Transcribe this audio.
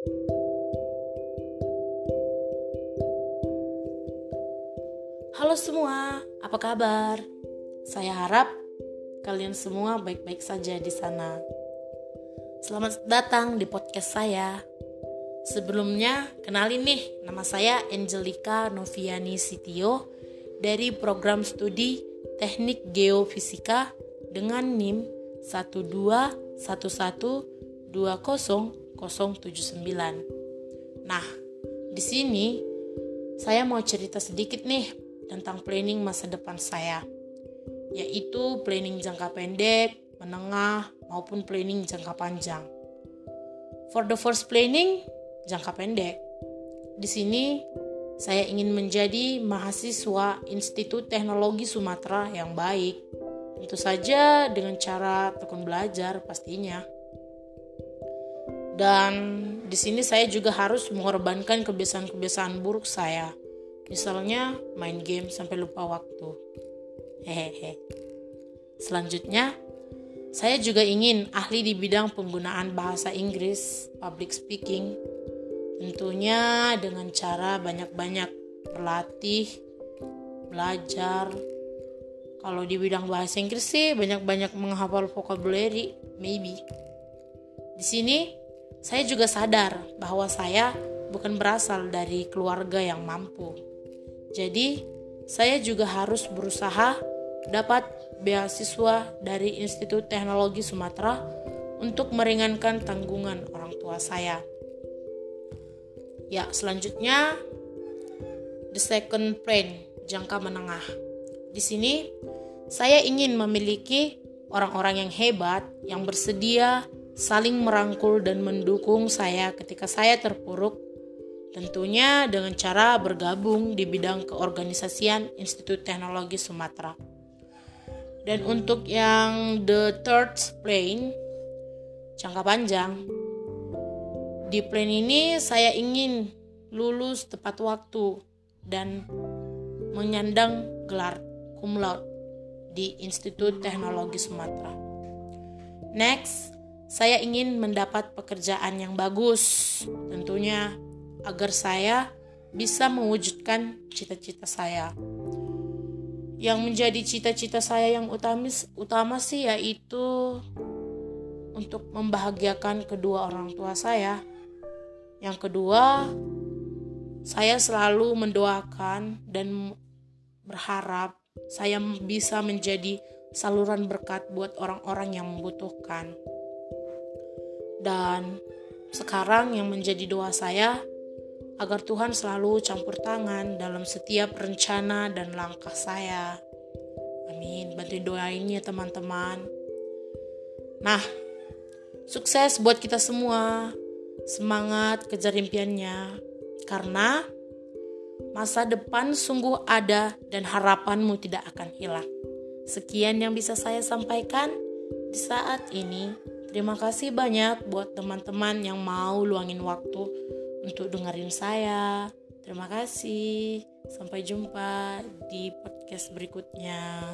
Halo semua, apa kabar? Saya harap kalian semua baik-baik saja di sana. Selamat datang di podcast saya. Sebelumnya, kenalin nih, nama saya Angelika Noviani Sitio dari program studi Teknik Geofisika dengan NIM 121120079. Nah, di sini saya mau cerita sedikit nih tentang planning masa depan saya, yaitu planning jangka pendek, menengah, maupun planning jangka panjang. For the first planning, jangka pendek. Di sini saya ingin menjadi mahasiswa Institut Teknologi Sumatera yang baik. Tentu saja dengan cara tekun belajar pastinya. Dan di sini saya juga harus mengorbankan kebiasaan-kebiasaan buruk saya. Misalnya main game sampai lupa waktu. Hehehe. Selanjutnya, saya juga ingin ahli di bidang penggunaan bahasa Inggris, public speaking. Tentunya dengan cara banyak-banyak berlatih, belajar. Kalau di bidang bahasa Inggris sih banyak-banyak menghafal vocabulary, maybe. Di sini saya juga sadar bahwa saya bukan berasal dari keluarga yang mampu. Jadi, saya juga harus berusaha dapat beasiswa dari Institut Teknologi Sumatera untuk meringankan tanggungan orang tua saya. Ya, selanjutnya the second plan, jangka menengah. Di sini saya ingin memiliki orang-orang yang hebat yang bersedia saling merangkul dan mendukung saya ketika saya terpuruk, tentunya dengan cara bergabung di bidang keorganisasian Institut Teknologi Sumatera. Dan untuk yang the third plane, jangka panjang, di plan ini saya ingin lulus tepat waktu dan menyandang gelar cum laude di Institut Teknologi Sumatera. Next, saya ingin mendapat pekerjaan yang bagus, tentunya agar saya bisa mewujudkan cita-cita saya. Yang menjadi cita-cita saya yang utama, utama sih yaitu untuk membahagiakan kedua orang tua saya. Yang kedua, saya selalu mendoakan dan berharap saya bisa menjadi saluran berkat buat orang-orang yang membutuhkan. Dan sekarang yang menjadi doa saya agar Tuhan selalu campur tangan dalam setiap rencana dan langkah saya. Amin. Bantu doain ya teman-teman. Nah, sukses buat kita semua. Semangat kejar impiannya. Karena masa depan sungguh ada dan harapanmu tidak akan hilang. Sekian yang bisa saya sampaikan di saat ini. Terima kasih banyak buat teman-teman yang mau luangin waktu untuk dengerin saya. Terima kasih. Sampai jumpa di podcast berikutnya.